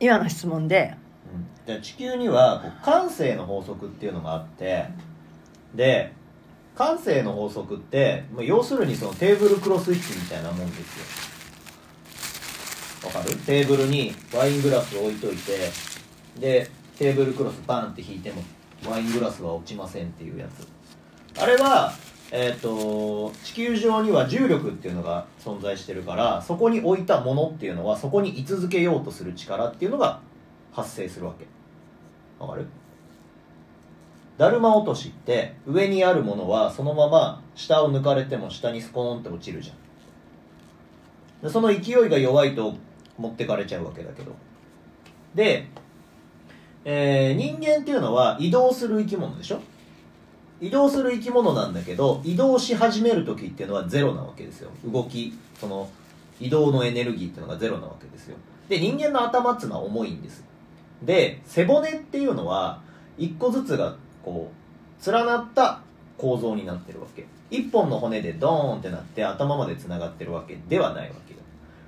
今の質問で。うん。じゃ地球にはこう慣性の法則っていうのがあってで慣性の法則ってまあ要するにそのテーブルクロス引きみたいなもんですよ。わかる？テーブルにワイングラスを置いといてでテーブルクロスバンって引いてもワイングラスは落ちませんっていうやつ。あれはえっ、と地球上には重力っていうのが存在してるからそこに置いたものっていうのはそこに居続けようとする力っていうのが発生するわけ。わかる？だるま落としって上にあるものはそのまま下を抜かれても下にスコーンって落ちるじゃん。その勢いが弱いと持ってかれちゃうわけだけど。で、えー人間っていうのは移動する生き物でしょ？移動する生き物なんだけど移動し始める時っていうのはゼロなわけですよ。動きその移動のエネルギーっていうのがゼロなわけですよ。で人間の頭っていうのは重いんです。で背骨っていうのは一個ずつがこう連なった構造になってるわけ。一本の骨でドーンってなって頭までつながってるわけではないわけよ。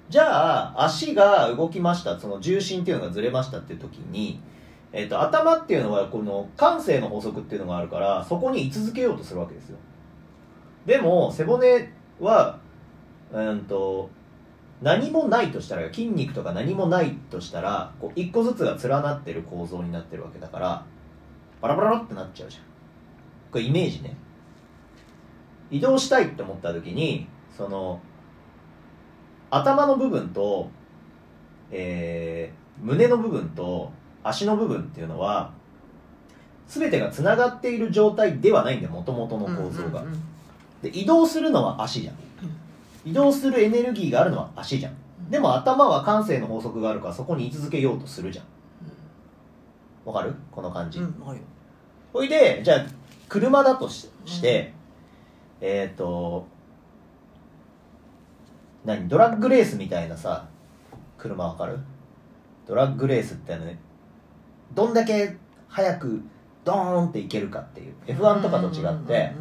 じゃあ足が動きましたその重心っていうのがずれましたっていう時に、えっと頭っていうのはこの感性の法則っていうのがあるからそこに居続けようとするわけですよ。でも背骨はうんと何もないとしたら筋肉とか何もないとしたらこう一個ずつが連なってる構造になってるわけだからバラバラってなっちゃうじゃん。これイメージね。移動したいって思った時にその頭の部分と、えー胸の部分と足の部分っていうのは全てがつながっている状態ではないんだよもともとの構造が、うんうん。うんで移動するのは足じゃん。移動するエネルギーがあるのは足じゃん。でも頭は感性の法則があるからそこに居続けようとするじゃん。わかる？この感じ、うんはいほいでじゃあ車だとしして、えっ、と何？ドラッグレースみたいなさ車わかる？ドラッグレースってねどんだけ速くドーンっていけるかっていう F1 とかと違って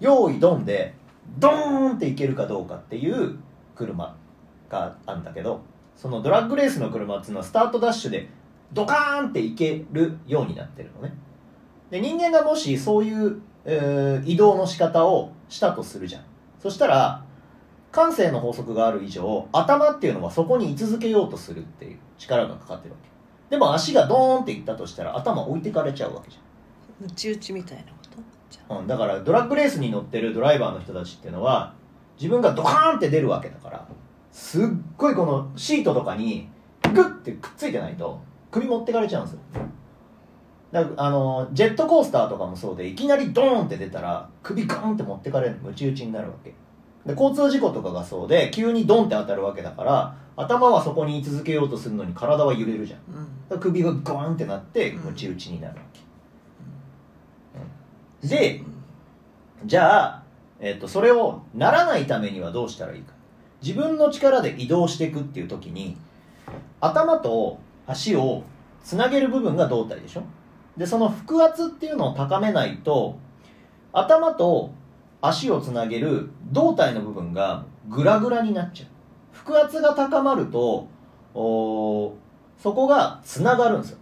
用意ドンでドーンっていけるかどうかっていう車があるんだけどそのドラッグレースの車っていうのはスタートダッシュでドカーンっていけるようになってるのね。で人間がもしそういう、えー移動の仕方をしたとするじゃん。そしたら感性の法則がある以上頭っていうのはそこに居続けようとするっていう力がかかってるわけでも足がドーンっていったとしたら頭置いてかれちゃうわけじムチ打ちみたいなこと？うん、だからドラッグレースに乗ってるドライバーの人たちっていうのは自分がドカーンって出るわけだからすっごいこのシートとかにグッてくっついてないと首持ってかれちゃうんですよ。だからあのジェットコースターとかもそうでいきなりドーンって出たら首ガーンって持ってかれるムチ打ちになるわけで交通事故とかがそうで急にドンって当たるわけだから頭はそこに居続けようとするのに体は揺れるじゃん。うん。だから首がゴーンってなってうん。ムチ打ちになるわけ、うん。でじゃあ、えっとそれをならないためにはどうしたらいいか。自分の力で移動していくっていう時に頭と足をつなげる部分が胴体でしょ。でその腹圧っていうのを高めないと頭と足をつなげる胴体の部分がグラグラになっちゃう。腹圧が高まるとおーそこがつながるんですよ。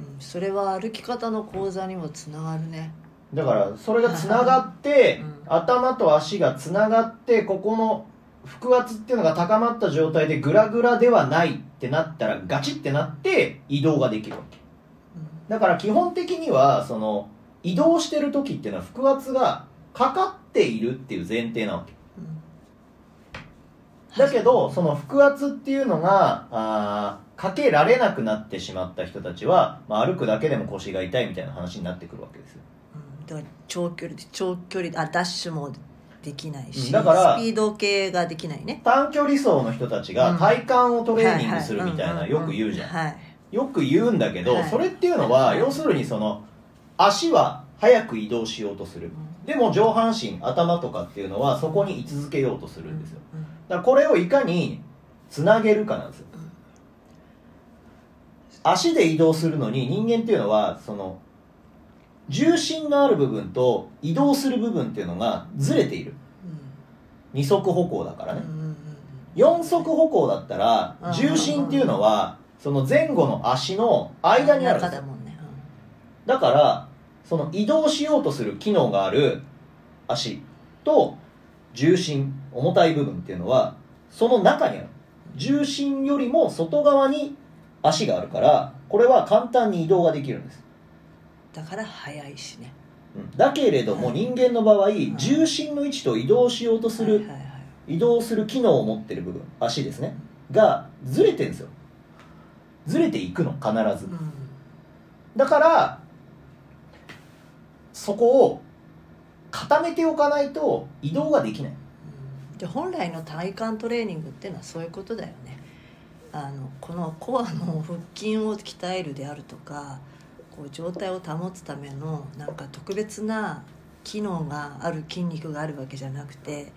うんそれは歩き方の講座にもつながるね。だからそれがつながって、うん。頭と足がつながってここの腹圧っていうのが高まった状態でグラグラではないってなったらガチってなって移動ができるわけ。だから基本的にはその移動してる時っていうのは腹圧がかかっているっていう前提なわけ。うん。だけどその腹圧っていうのがあーかけられなくなってしまった人たちは、まあ、歩くだけでも腰が痛いみたいな話になってくるわけですよ。うん。だから長距離で長距離あダッシュもできないしうん。だからスピード系ができないね。短距離走の人たちが体幹をトレーニングするみたいなよく言うじゃん。はい。よく言うんだけど、はい。それっていうのは、はい。要するにその足は早く移動しようとするでも上半身頭とかっていうのはそこに居続けようとするんですよ。うんだからこれをいかにつなげるかなんですよ。うん。足で移動するのに人間っていうのはその重心のある部分と移動する部分っていうのがずれている。二足歩行だからね。四足歩行だったらうん重心っていうのはその前後の足の間にあるんですだからその移動しようとする機能がある足と重心重たい部分っていうのはその中にある。重心よりも外側に足があるからこれは簡単に移動ができるんです。うん、だから速いしね。うん。だけれどもはい。人間の場合ん重心の位置と移動しようとするはいはいはい。移動する機能を持ってる部分足ですね。がずれてるんですよ。ずれていくの必ず。うん。だからそこを固めておかないと移動ができない。で本来の体幹トレーニングっていうのはそういうことだよね。あのこのコアの腹筋を鍛えるであるとかこう状態を保つためのなんか特別な機能がある筋肉があるわけじゃなくて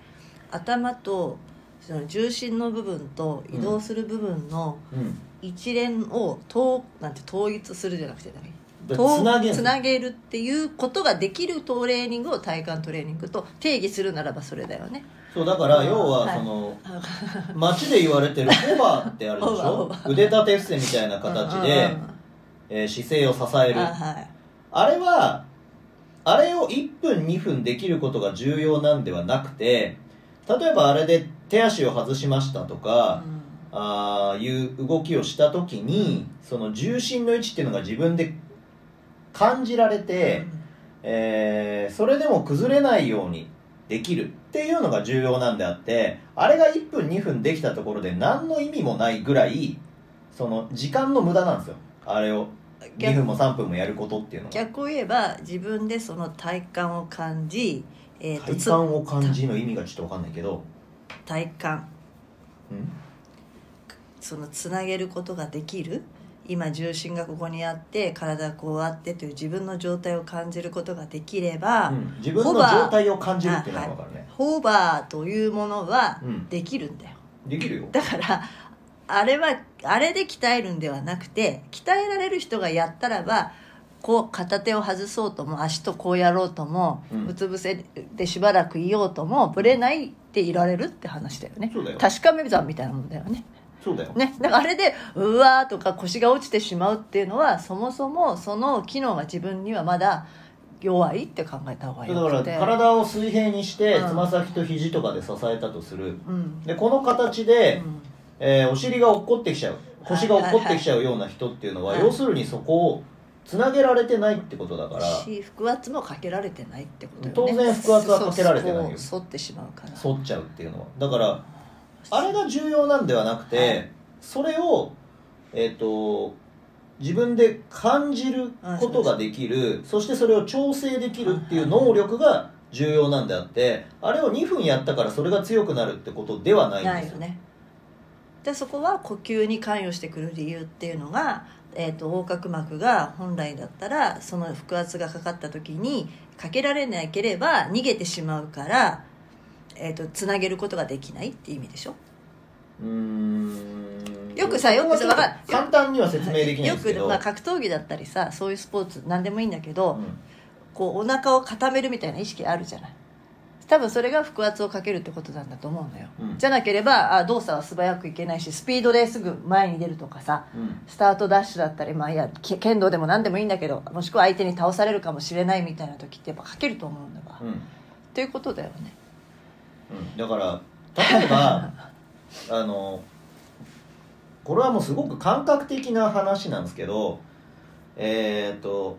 頭とその重心の部分と移動する部分のうん。一連を統なんて統一するじゃなくて何？つなげつなげるっていうことができるトレーニングを体幹トレーニングと定義するならばそれだよね。そうだからうん要ははい。その街で言われてるオーバーってあるでしょ？腕立て伏せみたいな形でうんえー姿勢を支える。あはい。あれはあれを1分2分できることが重要なんではなくて例えばあれで手足を外しましたとか、うん。ああいう動きをした時にその重心の位置っていうのが自分で感じられて、えーそれでも崩れないようにできるっていうのが重要なんであってあれが1分2分できたところで何の意味もないぐらいその時間の無駄なんですよ。あれを2分も3分もやることっていうのは。逆を言えば自分でその体幹を感じ、えー体感を感じの意味がちょっと分かんないけど、体幹うん。そのつなげることができる今重心がここにあって体がこうあってという自分の状態を感じることができれば、うん。自分の状態を感じるっていうのが分かるね、ホーバーというものはうん。できるんだよ。できるよ。だからあれはあれで鍛えるんではなくて鍛えられる人がやったらばこう片手を外そうとも足とこうやろうとも、ううんつ伏せでしばらくいようともぶれないでいられるって話だよね。そうだよ。確かめ算みたいなもんだよねそうだよ、ねだからあれでうわーとか腰が落ちてしまうっていうのはそもそもその機能が自分にはまだ弱いって考えた方がだから体を水平にしてうん。つま先と肘とかで支えたとする。うん。でこの形で、うん。えーお尻が落っこってきちゃう。腰が落っこってきちゃうような人っていうのは、はい。要するにそこをつなげられてないってことだから。し腹圧もかけられてないってことよね。当然腹圧はかけられてないよ。反ってしまうから。反っちゃうっていうのは。だからあれが重要なんではなくて、はい。それをえっ、と自分で感じることができるそしてそれを調整できるっていう能力が重要なんであってあれを2分やったからそれが強くなるってことではないんですよ。ね。でそこは呼吸に関与してくる理由っていうのが、えー、と横隔膜が本来だったらその腹圧がかかった時にかけられなければ逃げてしまうから、えー、とつなげることができないって意味でしょ？うーん。よくさよくさ簡単には説明できないんよですけど、く、まあ、格闘技だったりさそういうスポーツ何でもいいんだけど、うん。こうお腹を固めるみたいな意識あるじゃない。多分それが腹圧をかけるってことなんだと思うのよ、うん。じゃなければあ動作は素早くいけないしスピードですぐ前に出るとかさうん。スタートダッシュだったり、まあ、いやけ剣道でも何でもいいんだけどもしくは相手に倒されるかもしれないみたいな時ってやっぱかけると思うんだわ、うん。っていうことだよね。うんだから例えば あのこれはもうすごく感覚的な話なんですけどえっ、と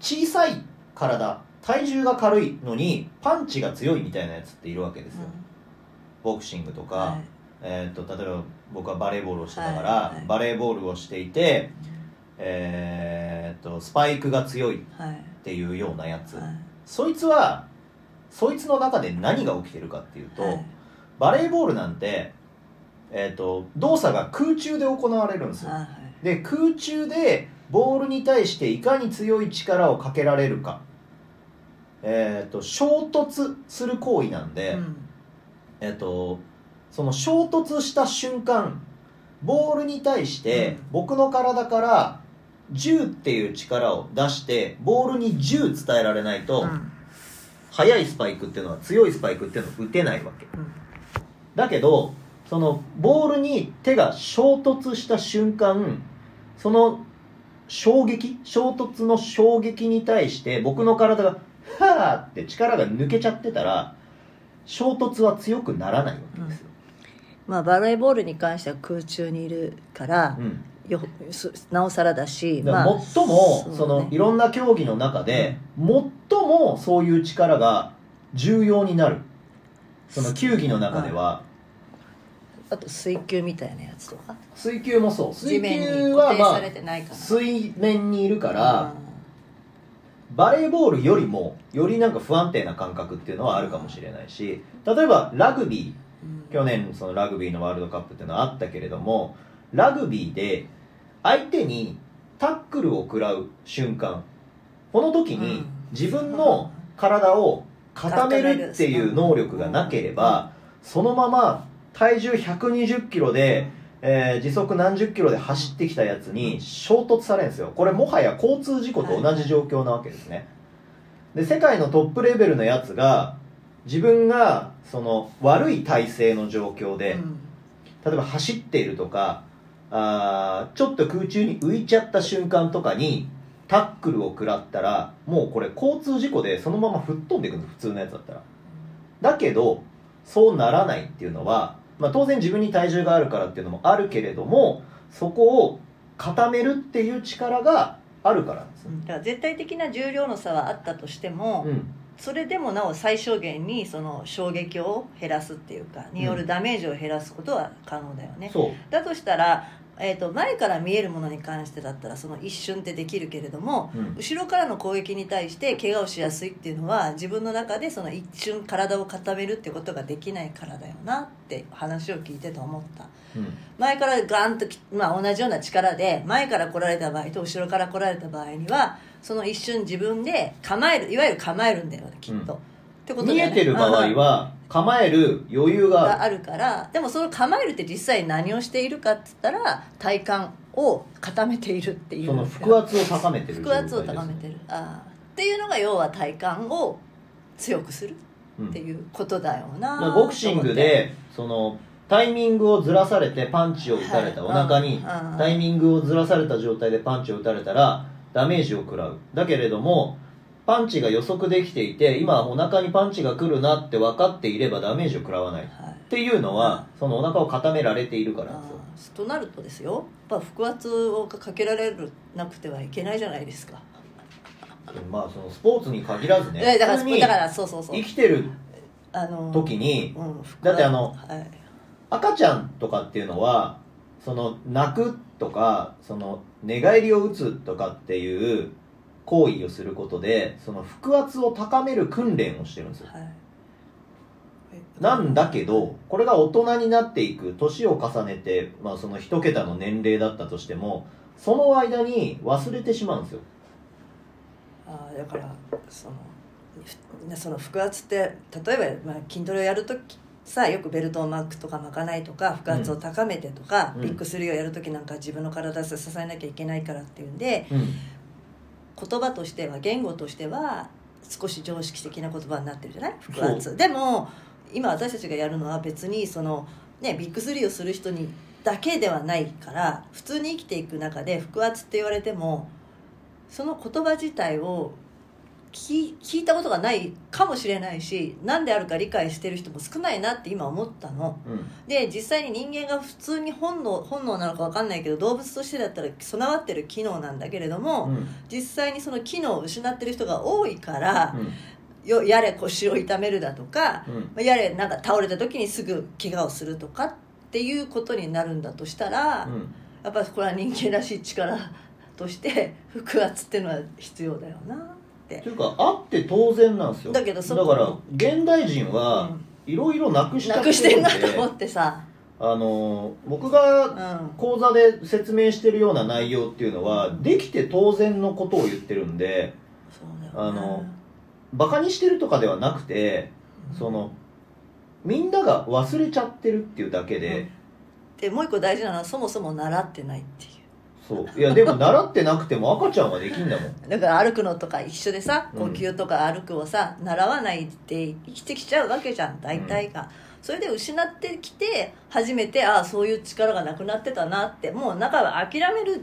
小さい体体重が軽いのにパンチが強いみたいなやつっているわけですよ、ボクシングとか、はい。えー、と例えば僕はバレーボールをしてたから、はい。はい。バレーボールをしていて、えー、とスパイクが強いっはいていうようなやつ、はい。そいつはそいつの中で何が起きてるかっていうと、はい。バレーボールなんて、えー、と動作が空中で行われるんですよ。はいで空中でボールに対していかに強い力をかけられるか、えー、と衝突する行為なんで、うん。えっと、その衝突した瞬間ボールに対してうん。僕の体から10っていう力を出してボールに10伝えられないと、うん速いスパイクっていうのは強いスパイクっていうのは打てないわけ。うん。だけどそのボールに手が衝突した瞬間その衝撃衝突の衝撃に対して僕の体が「はあ」って力が抜けちゃってたら衝突は強くならないわけですよ、まあバレーボールに関しては空中にいるから、うんよすなおさらだし、まあ最もそうね。そのいろんな競技の中で最もそういう力が重要になる。その球技の中では。あと水球みたいなやつとか？水球もそう。水地面に球はまあ水面にいるからうバレーボールよりもよりなんか不安定な感覚っていうのはあるかもしれないし例えばラグビー。んうん。去年そのラグビーのワールドカップっていうのはあったけれどもラグビーで相手にタックルを食らう瞬間この時にうん。自分の体を固めるっていう能力がなければそのまま体重120キロで、えー時速何十キロで走ってきたやつに衝突されるんですよ。これもはや交通事故と同じ状況なわけですね。で世界のトップレベルのやつが自分がその悪い体勢の状況で、うん。例えば走っているとかあーちょっと空中に浮いちゃった瞬間とかにタックルを食らったらもうこれ交通事故でそのまま吹っ飛んでいくの普通のやつだったら。だけどそうならないっていうのは、まあ、当然自分に体重があるからっていうのもあるけれどもそこを固めるっていう力があるからなんですよ、だから絶対的な重量の差はあったとしても、うんそれでもなお最小限にその衝撃を減らすっていうかによるダメージを減らすことは可能だよね、そう。だとしたら、えー、と前から見えるものに関してだったらその一瞬ってできるけれども、うん。後ろからの攻撃に対して怪我をしやすいっていうのは自分の中でその一瞬体を固めるってことができないからだよなって話を聞いてて思った。うん。前からガンとき、まあ、同じような力で前から来られた場合と後ろから来られた場合にはその一瞬自分で構えるいわゆる構えるんだよねきっと、うんってことね。見えてる場合は構える余裕がある。からでもその構えるって実際何をしているかって言ったら体幹を固めているっていう。その腹圧を高めてる状腹圧を高めてる。ああっていうのが要は体幹を強くするうん。っていうことだよな、まあボクシングでそのタイミングをずらされてパンチを打たれた、はいお腹にうんうん。タイミングをずらされた状態でパンチを打たれたらダメージを食らう。だけれどもパンチが予測できていて今お腹にパンチが来るなって分かっていればダメージを食らわない。っはい。ていうのはそのお腹を固められているからですよ。となるとですよ。やっぱ腹圧をかけられるなくてはいけないじゃないですか、まあそのスポーツに限らずねえだからだからそうそうそう。生きてるあの時にうん、だってあのはい。赤ちゃんとかっていうのはその泣くとかその寝返りを打つとかっていう行為をすることでその腹圧を高める訓練をしてるんですよ。はい。なんだけどこれが大人になっていく年を重ねて、まあ、その一桁の年齢だったとしてもその間に忘れてしまうんですよ。ああだからそのふその腹圧って例えば、まあ、筋トレをやるときさよくベルトを巻くとか巻かないとか腹圧を高めてとか、うん。ビッグスリーをやるときなんか自分の体で支えなきゃいけないからっていうんでうん。言葉としては言語としては少し常識的な言葉になってるじゃない？腹圧。でも今私たちがやるのは別にその、ね、ビッグスリーをする人にだけではないから普通に生きていく中で腹圧って言われてもその言葉自体を聞聞いたことがないかもしれないし何であるか理解してる人も少ないなって今思ったの。うん。で実際に人間が普通に本能本能なのか分かんないけど動物としてだったら備わってる機能なんだけれども、うん。実際にその機能を失ってる人が多いからう、ん。よやれ腰を痛めるだとか、やれなんか倒れた時にすぐ怪我をするとかっていうことになるんだとしたら、うん。やっぱこれは人間らしい力として腹圧っていうのは必要だよなって。というかあって当然なんですよ。だけどそだから現代人うはん。いろいろなくしちゃなくしてんなと思ってさ、あの僕うがん、講座で説明してるような内容っていうのはできて当然のことを言ってるんでね。あのバカにしてるとかではなくてそのみんなが忘れちゃってるっていうだけで、でもう一個大事なのはそもそも習ってないっていうそう。いやでも習ってなくても赤ちゃんはできんだもん。だから歩くのとか一緒でさうん。呼吸とか歩くをさ、習わないで生きてきちゃうわけじゃん大体が、それで失ってきて初めてああそういう力がなくなってたなってもう中は諦める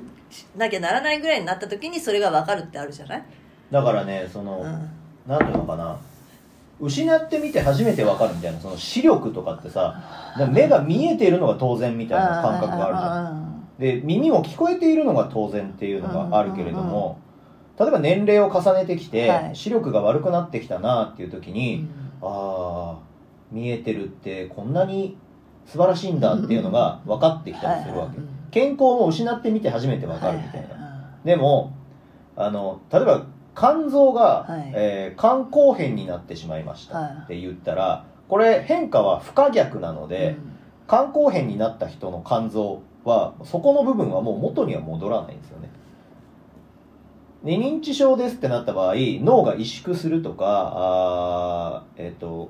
なきゃならないぐらいになった時にそれが分かるってあるじゃない、だからねその、うん。なんていうのかな。失ってみて初めてわかるみたいなその視力とかってさ目が見えているのが当然みたいな感覚があるじゃんで耳も聞こえているのが当然っていうのがあるけれども、例えば年齢を重ねてきて、はい。視力が悪くなってきたなっていう時うに、ん。ああ見えてるってこんなに素晴らしいんだっていうのが分かってきたりするわけ、はい。はい健康も失ってみて初めて分かるみたいな、ははでもあの例えば肝臓が、はい。えー肝硬変になってしまいましたはい。って言ったらこれ変化は不可逆なのいで、肝硬変になった人の肝臓はそこの部分はもう元には戻らないんですよね。で認知症ですってなった場合脳が萎縮するとかあ、えっと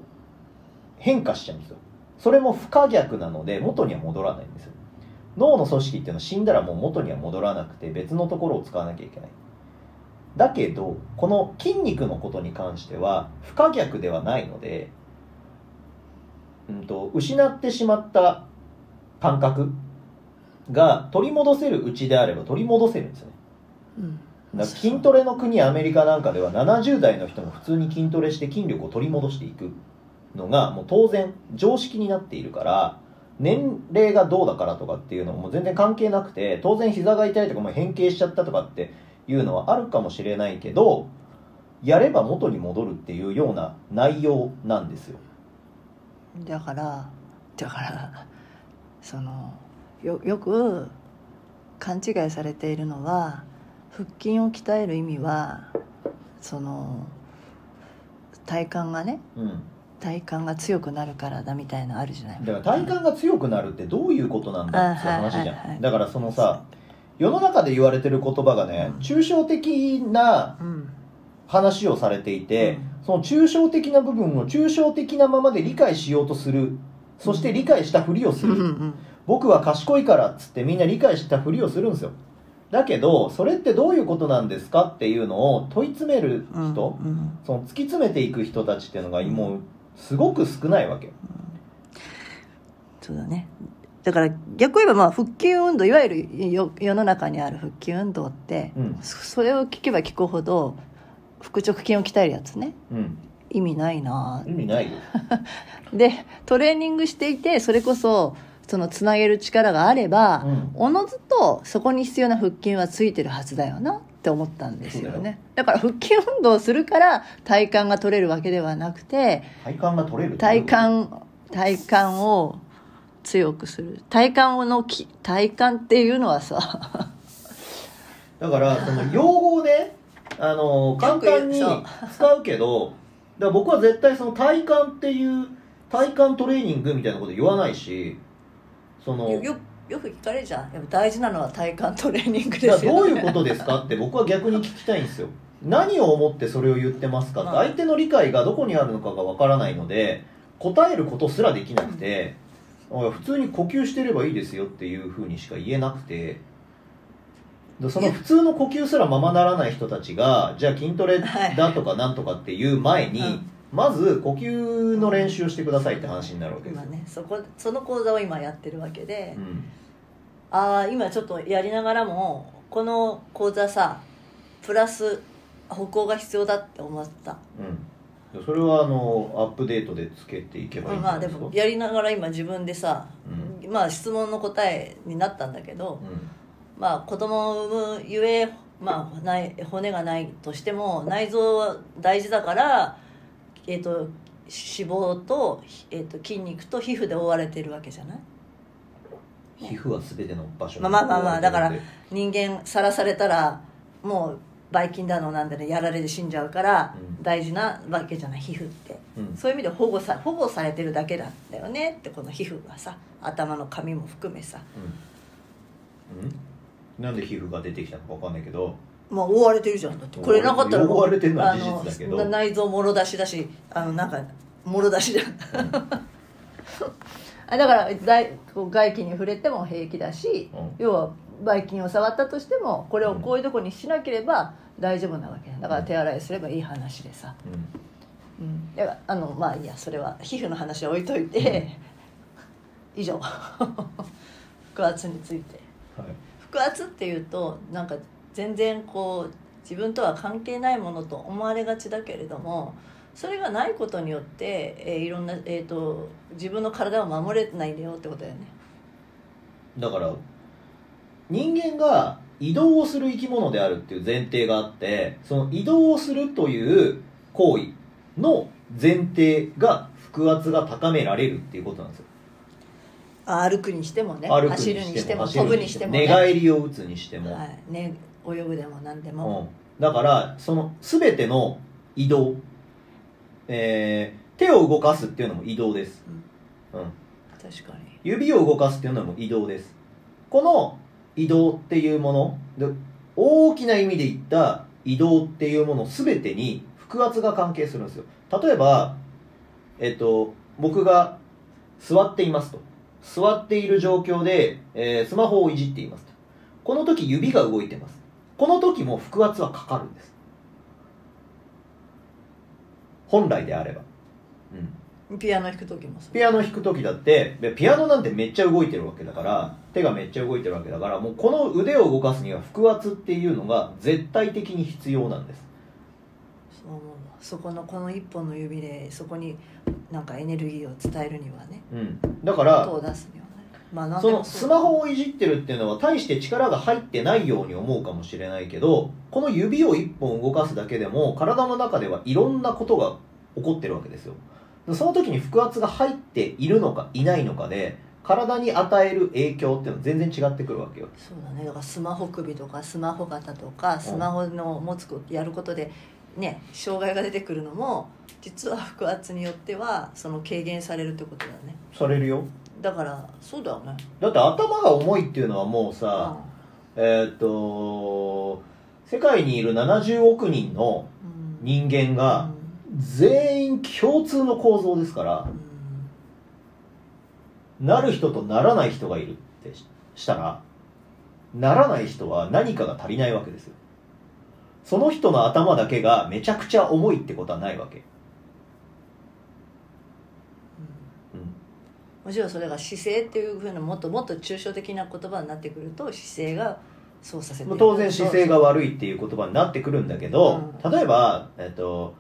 変化しちゃうんですよ。それも不可逆なので元には戻らないんですよ。脳の組織っていうのは死んだらもう元には戻らなくて別のところを使わなきゃいけない。だけどこの筋肉のことに関しては不可逆ではないので、うん、と失ってしまった感覚が取り戻せるうちであれば取り戻せるんですよね。うん。だから筋トレの国アメリカなんかでは70代の人も普通に筋トレして筋力を取り戻していくのがもう当然常識になっているから年齢がどうだからとかっていうのも全然関係なくて当然膝が痛いとかもう変形しちゃったとかっていうのはあるかもしれないけどやれば元に戻るっていうような内容なんですよ。だからだからそのよよく勘違いされているのは腹筋を鍛える意味はその体幹がねうん。体幹が強くなるからだみたいなのあるじゃない。だから体幹が強くなるってどういうことなんだっていう話じゃあはいはい。はいんだからそのさ世の中で言われてる言葉がねうん。抽象的なうん。話をされていて、うん。その抽象的な部分を抽象的なままで理解しようとする。そして理解したふりをすうんうる、ん僕は賢いからっつってみんな理解したふりをするんですよ。だけどそれってどういうことなんですかっていうのを問い詰めるうん人、うん。その突き詰めていく人たちっていうのがもうすごく少ないわけ。そうだね。だから逆を言えばまあ腹筋運動いわゆるよ世の中にある腹筋運動って、うん。そそれを聞けば聞くほど腹直筋を鍛えるやつね。うん。意味ないな意味ないよ。でトレーニングしていてそれこそそのつなげる力があれば、うん。おのずとそこに必要な腹筋はついてるはずだよなって思ったんですよね。だから腹筋運動をするから体幹が取れるわけではなくて体幹が取れる体幹体幹を強くする。体幹のき体幹っていうのはさ だからその用語をねあの簡単に使うけどだ僕は絶対その体幹っていう体幹トレーニングみたいなこと言わないしそのよよよく聞かれるじゃん。やっぱ大事なのは体幹トレーニングですよ、ね、どういうことですかって僕は逆に聞きたいんですよ。何を思ってそれを言ってますか？ってまあ相手の理解がどこにあるのかがわからないので答えることすらできなくて、おい普通に呼吸してればいいですよっていうふうにしか言えなくてでその普通の呼吸すらままならない人たちがじゃあ筋トレだとかなんとかっていう前に、うんまず呼吸の練習をしてくださいって話になるわけですよ、今ねそこその講座を今やってるわけで、うん。ああ今ちょっとやりながらもこの講座さプラス歩行が必要だって思った。うん、それはあのアップデートでつけていけばいいんじまあでゃないですか、もやりながら今自分でさ、うまあ質問の答えになったんだけど、うん。まあ子供を産むゆえ、まあ、ない骨がないとしても内臓は大事だから、えー、と脂肪と,、えー、と筋肉と皮膚で覆われてるわけじゃない？皮膚は全ての場所にまあまあまあまあだからうん人間さらされたらもうばい菌だのなんだのやられて死んじゃうからうん。大事なわけじゃない？皮膚って。うん。そういう意味で保護さ保護されてるだけなんだよね？ってこの皮膚がさ頭の髪も含めさ。うん？なんで皮膚が出てきたのかわかんないけどまあ覆われてるじゃん。だってこれなかったら覆われてるのはあ事実だけど。の内臓もろ出しだしあのなんかもろ出しじゃん。あだから外外気に触れても平気だし、うん。要はばい菌を触ったとしてもこれをこういうとこにしなければ大丈夫なわけ。だから手洗いすればいい話でさ、うん。うん、だからあのまあいいやそれは皮膚の話は置いといて、以上。腹圧について。はい。腹圧っていうとなんか全然こう自分とは関係ないものと思われがちだけれどもそれがないことによって、えーいろんな、えー、と自分の体を守れてないんだよってことだよね。だから人間が移動をする生き物であるっていう前提があってその移動をするという行為の前提が腹圧が高められるっていうことなんですよ。あ歩くにしてもね歩く走るにしても飛ぶにしても寝ね返りを打つにしても、はい。ね、泳ぐでも何でも、うん、だからその全ての移動、えー手を動かすっていうのも移動です、うん、確かに。指を動かすっていうのも移動です。この移動っていうもので大きな意味で言った移動っていうもの全てに腹圧が関係するんですよ。例えばえっと僕が座っていますと。座っている状況で、えースマホをいじっていますと。この時指が動いてますこの時も腹圧はかかるんです。本来であれば、うん、ピアノ弾く時もそう。ピアノ弾く時だってでピアノなんてめっちゃ動いてるわけだから手がめっちゃ動いてるわけだからもうこの腕を動かすには腹圧っていうのが絶対的に必要なんです。そう思うわ。そこのこの一本の指でそこになんかエネルギーを伝えるにはね。うん。だから音を出すには。ねまあ何そのスマホをいじってるっていうのは大して力が入ってないように思うかもしれないけどこの指を一本動かすだけでも体の中ではいろんなことが起こってるわけですよ。その時に腹圧が入っているのかいないのかで体に与える影響っていうのは全然違ってくるわけよ。そうだね。だからスマホ首とかスマホ型とかスマホの持つやることでね障害が出てくるのも実は腹圧によってはその軽減されるってことだね。されるよだからそうだよね。だって頭が重いっていうのはもうさ、えーっと世界にいる70億人のうん。人間が全員共通の構造ですからうん。なる人とならない人がいるってししたらならない人は何かが足りないわけですよ。その人の頭だけがめちゃくちゃ重いってことはないわけ、うんうん、もちろんそれが姿勢っていうふうなもっともっと抽象的な言葉になってくると姿勢がそうさせてる。当然姿勢が悪いっていう言葉になってくるんだけど、う例えば、えっと、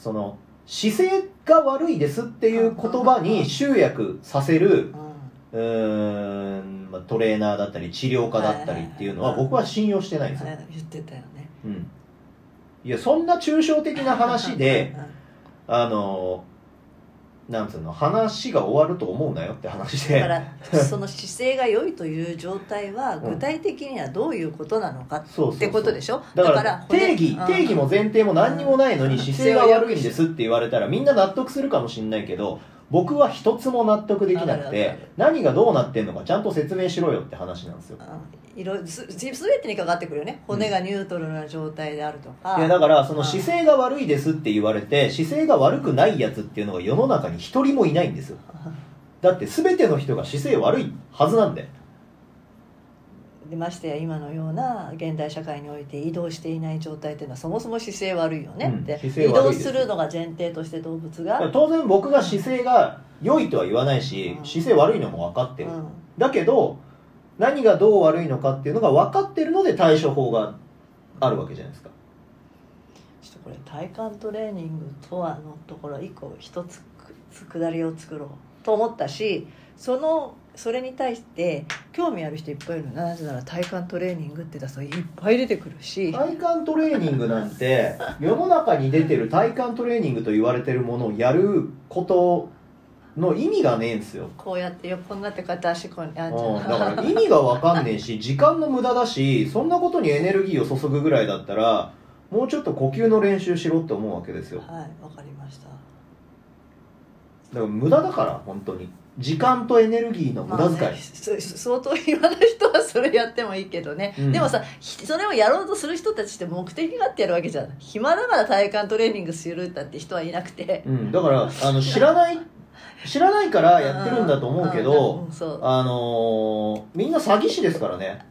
その姿勢が悪いですっていう言葉に集約させるうん。うーん、まあ、トレーナーだったり治療家だったりっていうのは僕は信用してないんですよ、はい言ってたよね。うん、いやそんな抽象的な話であのなんつうの話が終わると思うなよって話で。だからその姿勢が良いという状態はうん。具体的にはどういうことなのかってことでしょ？だから定義骨定義も前提も何にもないのにうん。姿勢が悪いんですって言われたらみんな納得するかもしれないけど僕は一つも納得できなくてる何がどうなってんのかちゃんと説明しろよって話なんですよ。す全てにかかってくるよね。骨がニュートラルな状態であるとか、いやだからそのうん。姿勢が悪いですって言われて姿勢が悪くないやつっていうのが世の中に一人もいないんですよ。だって全ての人が姿勢悪いはずなんででましてや今のような現代社会において移動していない状態っていうのはそもそも姿勢悪いよね、うんで姿勢移動すするのが前提として動物が、当然僕が姿勢が良いとは言わないしうん。姿勢悪いのも分かってる。うん。だけど何がどう悪いのかっていうのが分かってるので対処法があるわけじゃないですか。ちょっとこれ体幹トレーニングとはのところ一個一つくくだりを作ろうと思ったしそのそれに対して興味ある人いっぱいいるの。なぜなら体幹トレーニングって出すといっぱい出てくるし、体幹トレーニングなんて世の中に出てる体幹トレーニングと言われてるものをやることの意味がねえんですよ。こうやって横になってこうやって足こうにあんじゃんうんだから意味が分かんねえし時間の無駄だしそんなことにエネルギーを注ぐぐらいだったらもうちょっと呼吸の練習しろって思うわけですよ。はいわかりましただから無駄だから本当に。時間とエネルギーの無駄遣い、まあねそ相当言わない人はそれやってもいいけどね、うん。でもさひそれをやろうとする人たちって目的があってやるわけじゃん。暇だから体幹トレーニングするんだって人はいなくて。うん、だからあの知らない 知らないからやってるんだと思うけうんどあのーみんな詐欺師ですからね。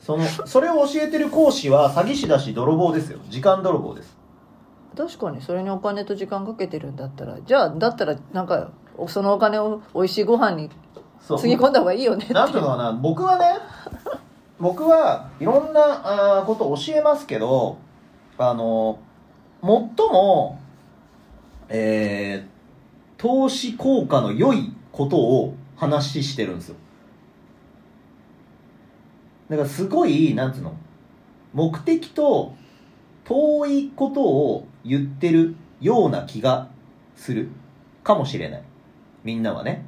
そのそれを教えてる講師は詐欺師だし泥棒ですよ。時間泥棒です確かにそれにお金と時間かけてるんだったらじゃあだったらなんかそのお金を美味しいご飯につぎ込んだ方がいいよねってなんていうのかな。僕はね 僕はいろんなことを教えますけどあの最もえー投資効果の良いことを話してるんですよ。だからすごいなんつうの目的と遠いことを言ってるような気がするかもしれない。みんなはね。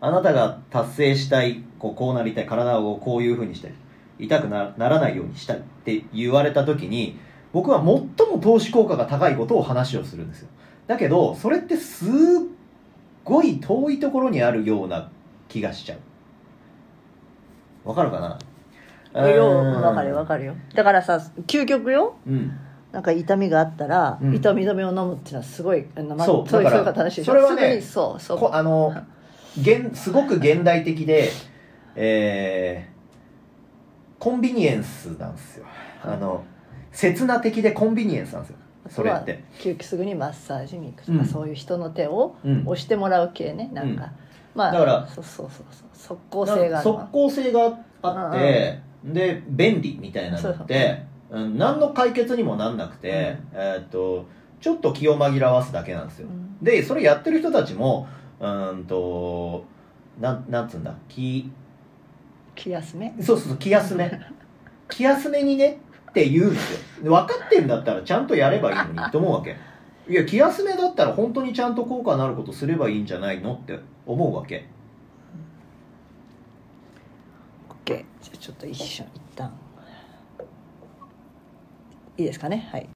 あなたが達成したいこうこうなりたい体をこういうふうにしたい痛くなならないようにしたいって言われた時に僕は最も投資効果が高いことを話をするんですよ。だけどそれってすっごい遠いところにあるような気がしちゃう。わかるかな？よ。うかるよ分かるよ。だからさ究極よ。うん。なんか痛みがあったら、うん。痛み止めを飲むっていうのはすごいまそうそういうそういう方しい。でしょそれはねそうそう。こあの現すごく現代的でえーコンビニエンスなんですよ。あの刹那的でコンビニエンスなんですよ。それって。救急すぐにマッサージに行くとか、うん。そういう人の手をうん。押してもらう系ねなんか、うん。まあだからそうそうそうそう。即効性がある即効性があって、で便利みたいなのってうん何の解決にもなんなくて、えーっとちょっと気を紛らわすだけなんですよ、うん。でそれやってる人たちもうーんとなんなんつうんだ？気気休め？そうそうそう気休め。気休めにねって言うんですよ。で分かってんだったらちゃんとやればいいのに と思うわけ。いや気休めだったら本当にちゃんと効果のあることすればいいんじゃないのって思うわけ OK じゃあちょっと一瞬一旦。いいですかね？はい。